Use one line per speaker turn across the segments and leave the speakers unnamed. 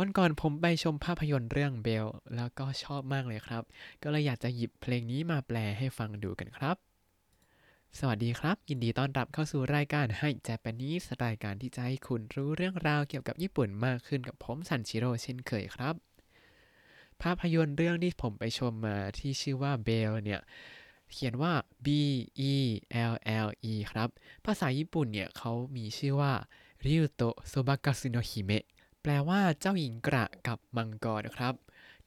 วันก่อนผมไปชมภาพยนตร์เรื่องเบลแล้วก็ชอบมากเลยครับ ก็เลยอยากจะหยิบเพลงนี้มาแปลให้ฟังดูกันครับ สวัสดีครับ ยินดีต้อนรับเข้าสู่รายการให้เจแปนิสรายการที่จะให้คุณรู้เรื่องราวเกี่ยวกับญี่ปุ่นมากขึ้นกับผมซันชิโร่เช่นเคยครับ ภาพยนตร์เรื่องที่ผมไปชมมาที่ชื่อว่าเบลเนี่ยเขียนว่า B E L L E ครับ ภาษาญี่ปุ่นเนี่ยเขามีชื่อว่า竜とそばかすの姫 แปลว่าเจ้าหญิงกระกับมังกรนะครับ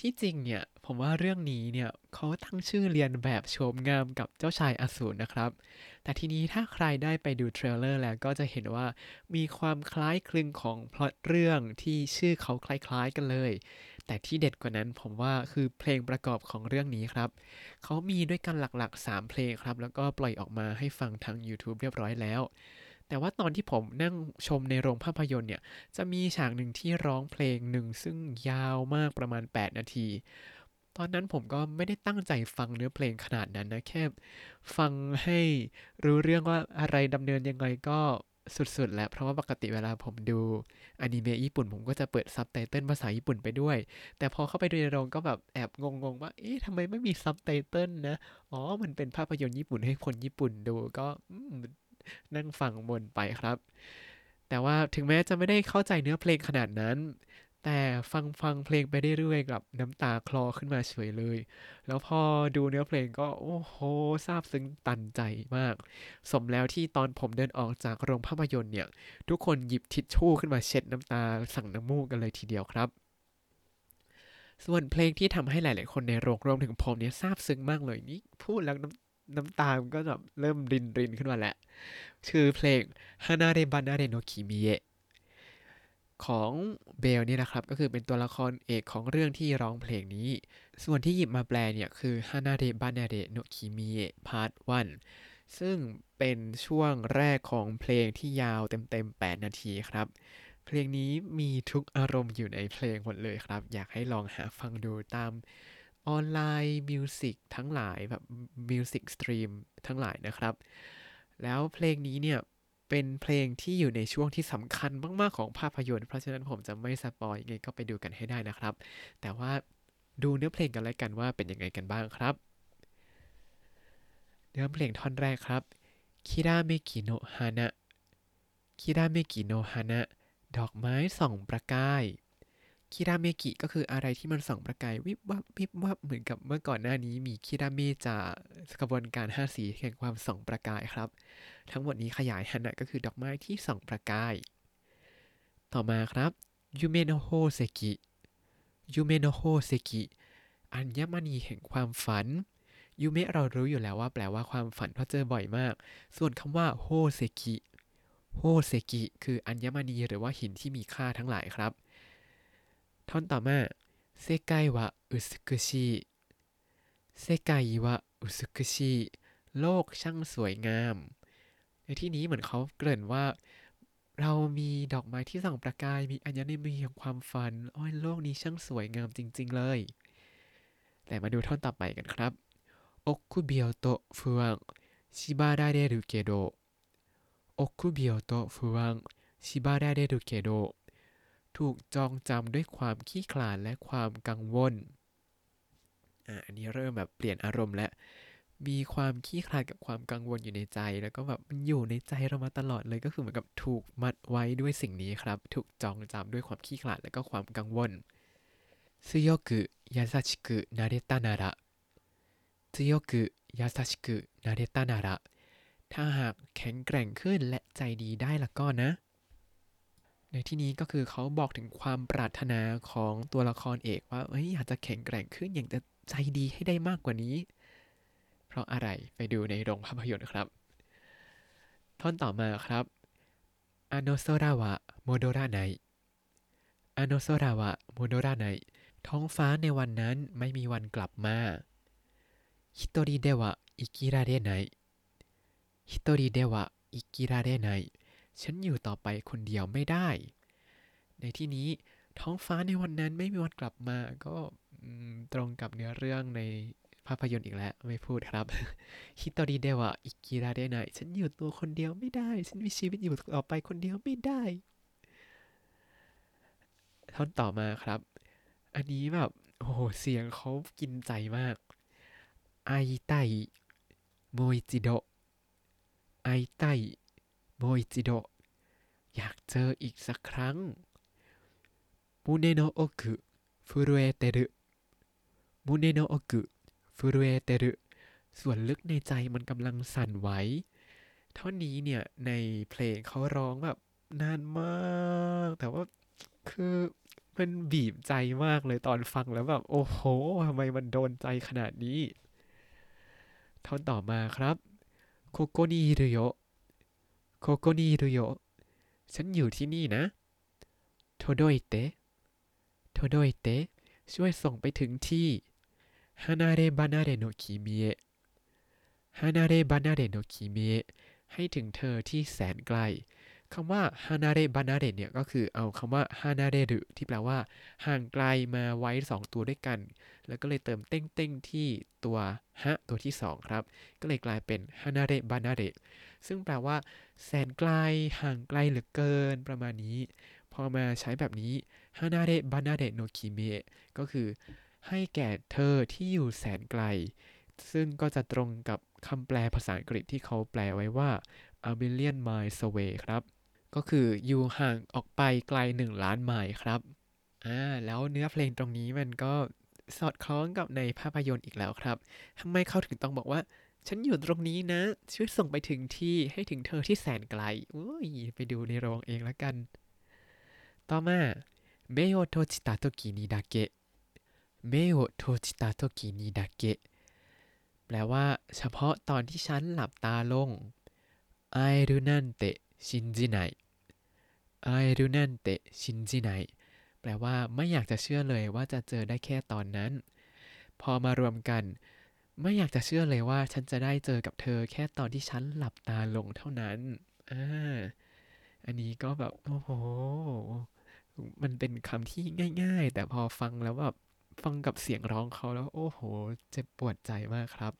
ที่จริงเนี่ยผมว่าเรื่องนี้เนี่ยเขาตั้งชื่อเลียนแบบโฉมงามกับเจ้าชายอสูรนะครับ แต่ทีนี้ถ้าใครได้ไปดู trailer แล้วก็จะเห็นว่ามีความคล้ายคลึงของพล็อตเรื่องที่ชื่อเขาคล้ายๆกันเลย แต่ที่เด็ดกว่านั้นผมว่าคือเพลงประกอบของเรื่องนี้ครับเขามีด้วยกันหลักๆ 3 เพลงครับ แล้วก็ปล่อยออกมาให้ฟังทาง YouTube เรียบร้อยแล้ว แต่ว่าตอนที่ผมนั่งชมในโรงภาพยนตร์เนี่ย จะมีฉากหนึ่งที่ร้องเพลงหนึ่งซึ่งยาวมากประมาณ 8 นาที ตอนนั้นผมก็ไม่ได้ตั้งใจฟังเนื้อเพลงขนาดนั้นนะ แค่ฟังให้รู้เรื่องว่าอะไรดำเนินยังไงก็สุดๆ แล้ว เพราะว่าปกติเวลาผมดูอนิเมะญี่ปุ่น ผมก็จะเปิดซับไตเติลภาษาญี่ปุ่นไปด้วย แต่พอเข้าไปดูในโรงก็แบบแอบงงๆ ว่า เอ๊ะทำไมไม่มีซับไตเติลนะ อ๋อ มันเป็นภาพยนตร์ญี่ปุ่นให้คนญี่ปุ่นดูก็ นั่งฟังบนไปครับ แต่ว่าถึงแม้จะไม่ได้เข้าใจเนื้อเพลงขนาดนั้น แต่ฟังฟังเพลงไปเรื่อยๆกับน้ำตาคลอขึ้นมาเฉยเลย แล้วพอดูเนื้อเพลงก็โอ้โหซาบซึ้งตันใจมาก สมแล้วที่ตอนผมเดินออกจากโรงภาพยนตร์เนี่ย ทุกคนหยิบทิชชู่ขึ้นมาเช็ดน้ำตาสั่งน้ำมูกกันเลยทีเดียวครับส่วนเพลงที่ทำให้หลาย ๆ คนในโรงรวมถึงผมเนี่ยซาบซึ้งมากเลยนี่พูดแล้วน้ำ น้ำตามันก็แบบเริ่มรินรินขึ้นมาแหละชื่อเพลง Hanare Banare no Kimie ของเบลนี่นะครับ ก็คือเป็นตัวละครเอกของเรื่องที่ร้องเพลงนี้ ส่วนที่หยิบมาแปลเนี่ย คือ Hanare Banare no Kimie Part 1ซึ่งเป็นช่วงแรกของเพลงที่ยาวเต็มๆ 8 นาทีครับ เพลงนี้มีทุกอารมณ์อยู่ในเพลงหมดเลยครับ อยากให้ลองหาฟังดูตาม online music ทั้งหลายแบบ music stream ทั้งหลายนะครับ แล้วเพลงนี้เนี่ย เป็นเพลงที่อยู่ในช่วงที่สำคัญมาก ๆ ของภาพยนตร์ เพราะฉะนั้นผมจะไม่สปอยไงก็ไปดูกันให้ได้นะครับ แต่ว่าดูเนื้อเพลงกันแล้วกันว่าเป็นยังไงกันบ้างครับ เนื้อเพลงท่อนแรกครับきらめきの花 きらめきの花 ดอกไม้ส่องประกาย きらめき ก็คืออะไรที่มันส่องประกายวิบวับวิบวับเหมือนกับเมื่อก่อนหน้านี้มีคิราเมเจอร์ขบวนการ5สีแห่งความส่องประกายครับ ทั้งหมดนี้ขยายฮานะก็คือดอกไม้ที่ส่องประกาย ต่อมาครับยูเมโนโฮเซกิยูเมโนโฮเซกิอัญมณีแห่งความฝันยูเมะเรารู้อยู่แล้วว่าแปลว่าความฝันเพราะเจอบ่อยมาก ส่วนคำว่าโฮเซกิโฮเซกิคืออัญมณีหรือว่าหินที่มีค่าทั้งหลายครับ ท่อนต่อมาเซกายวะอุสุกชิเซกายวะอุสุกชิโลกช่างสวยงาม ในที่นี้เหมือนเขาเกริ่นว่า เรามีดอกไม้ที่ส่องประกาย มีอัญมณีแห่งความฝัน โอ้ยโลกนี้ช่างสวยงามจริง ๆ เลย แต่มาดูท่อนต่อไปกันครับโอคุเบียวโตฟืวงชิบาได้เดรุเกโดโอคุเบียวโตฟืวงชิบาไดเดรุเกโด ถูกจองจำด้วยความขี้ขลาดและความกังวล อ่ะอันนี้เริ่มแบบเปลี่ยนอารมณ์แล้ว มีความขี้ขลาดกับความกังวลอยู่ในใจ แล้วก็แบบมันอยู่ในใจเรามาตลอดเลย ก็คือเหมือนกับถูกมัดไว้ด้วยสิ่งนี้ครับ ถูกจองจำด้วยความขี้ขลาดและก็ความกังวล強く優しくなれたなら強く優しくなれたならถ้าหากแข็งแกร่งขึ้นและใจดีได้ละก็นะ ในที่นี้ก็คือเขาบอกถึงความปรารถนาของตัวละครเอกว่าเอ้ยอยากจะแข็งแกร่งขึ้นอยากจะใจดีให้ได้มากกว่านี้ เพราะอะไรไปดูในโรงภาพยนตร์ครับ ท่อนต่อมาครับอโนโซราวะ戻らない あの空は 戻らない ท้องฟ้าในวันนั้นไม่มีวันกลับมา一人では生きられない 一人では生きられない ฉันอยู่ต่อไปคนเดียวไม่ได้ ในที่นี้ท้องฟ้าในวันนั้นไม่มีวันกลับมา ก็ตรงกับเนื้อเรื่องในภาพยนตร์อีกแล้ว ไม่พูดครับฮิโตริเดวะอิกิระเดไนฉันอยู่ตัวคนเดียวไม่ได้ ฉันมีชีวิตอยู่ต่อไปคนเดียวไม่ได้ ท่อนต่อมาครับ อันนี้แบบโอ้โหเสียงเขากินใจมากไอไตโมอิจิโดไอไต โมอิจิโดอยากเจออีกสักครั้งมุเนโนโอกุฟุรุเอเตรุมุเนโนโอกุฟุรุเอเตรุส่วนลึกในใจมันกำลังสั่นไหวท่อนนี้เนี่ย ในเพลงเขาร้องแบบนานมาก แต่ว่าคือมันบีบใจมากเลยตอนฟังแล้วแบบ โอ้โหทำไมมันโดนใจขนาดนี้ ท่อนต่อมาครับโคโกนิรุโย โคโกนิรุโยฉันอยู่ที่นี่นะ โทโดอิเตะโทโดอิเตะช่วยส่งไปถึงที่ฮานาเรบานาเรโนคิเมะฮานาเรบานาเรโนคิเมะให้ถึงเธอที่แสนไกล คำว่าฮานาเรบานาเรเนี่ยก็คือเอาคำว่าฮานาเรรุที่แปลว่า ห่างไกลมาไว้สองตัวด้วยกัน แล้วก็เลยเติมเต้งเต้งที่ตัวฮะตัวที่สองครับ ก็เลยกลายเป็นฮานาเรบานาเรซึ่งแปลว่า แสนไกล ห่างไกลเหลือเกินประมาณนี้ พอมาใช้แบบนี้ฮานาเรบานาเรโนคิเมะก็คือให้แก่เธอที่อยู่แสนไกล ซึ่งก็จะตรงกับคำแปลภาษาอังกฤษที่เขาแปลไว้ว่า a million miles away ครับ ก็คืออยู่ห่างออกไปไกล 1 ล้านไมล์ครับอ่าแล้วเนื้อเพลงตรงนี้มันก็สอดคล้องกับในภาพยนตร์อีกแล้วครับทำไมเขาถึงต้องบอกว่า ฉันอยู่ตรงนี้นะ ช่วยส่งไปถึงที่ให้ถึงเธอที่แสนไกลอุ้ยไปดูในโรงเองแล้วกัน ต่อมาเมโอโทจิตาโตกินิดาเกะเมโอโทจิตาโตกินิดาเกะแปลว่าเฉพาะตอนที่ฉันหลับตาลงไอรุนันเตะ ชินจิไนไอรุนันเตะชินจิไนแปลว่าไม่อยากจะเชื่อเลยว่าจะเจอได้แค่ตอนนั้น พอมารวมกัน ไม่อยากจะเชื่อเลยว่าฉันจะได้เจอกับเธอแค่ตอนที่ฉันหลับตาลงเท่านั้นอ่าอันนี้ก็แบบโอ้โห มันเป็นคำที่ง่าย ๆ แต่พอฟังแล้วแบบฟังกับเสียงร้องเขาแล้ว โอ้โห เจ็บปวดใจมากครับ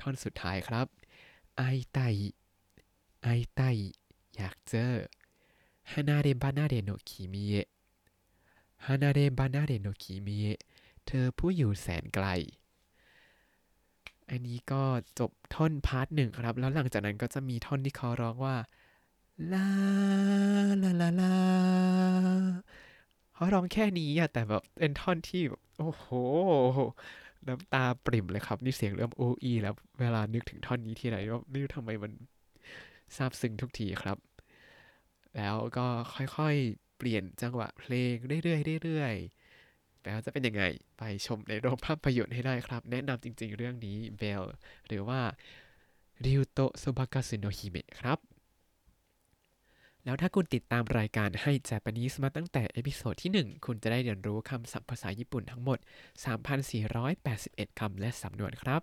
ท่อนสุดท้ายครับ会いたい 会いたい อยากเจอはなればなれの君へ はなればなれの君へ เธอผู้อยู่แสนไกล อันนี้ก็จบท่อน part หนึ่งครับ แล้วหลังจากนั้นก็จะมีท่อนที่เขาร้องว่าลาลาลาลาเขาร้องแค่นี้อะแต่แบบเป็นท่อนที่แบบโอ้โห น้ำตาปริ่มเลยครับ นี่เสียงเริ่มอู้อี้แล้วเวลานึกถึงท่อนนี้ทีไรก็ไม่รู้ทำไมมัน ซาบซึ้งทุกทีครับ แล้วก็ค่อยๆ เปลี่ยนจังหวะเพลงเรื่อยๆเรื่อยๆแล้วจะเป็นยังไงไปชมในโรงภาพยนตร์ให้ได้ครับ แนะนำจริงๆเรื่องนี้ Belle หรือว่า 竜とそばかすの姫 ครับ แล้วถ้าคุณติดตามรายการให้ Japanese มาตั้งแต่เอพิโซดที่ 1 คุณจะได้เรียนรู้คำศัพท์ภาษาญี่ปุ่นทั้งหมด 3,481 คำและสำนวนครับ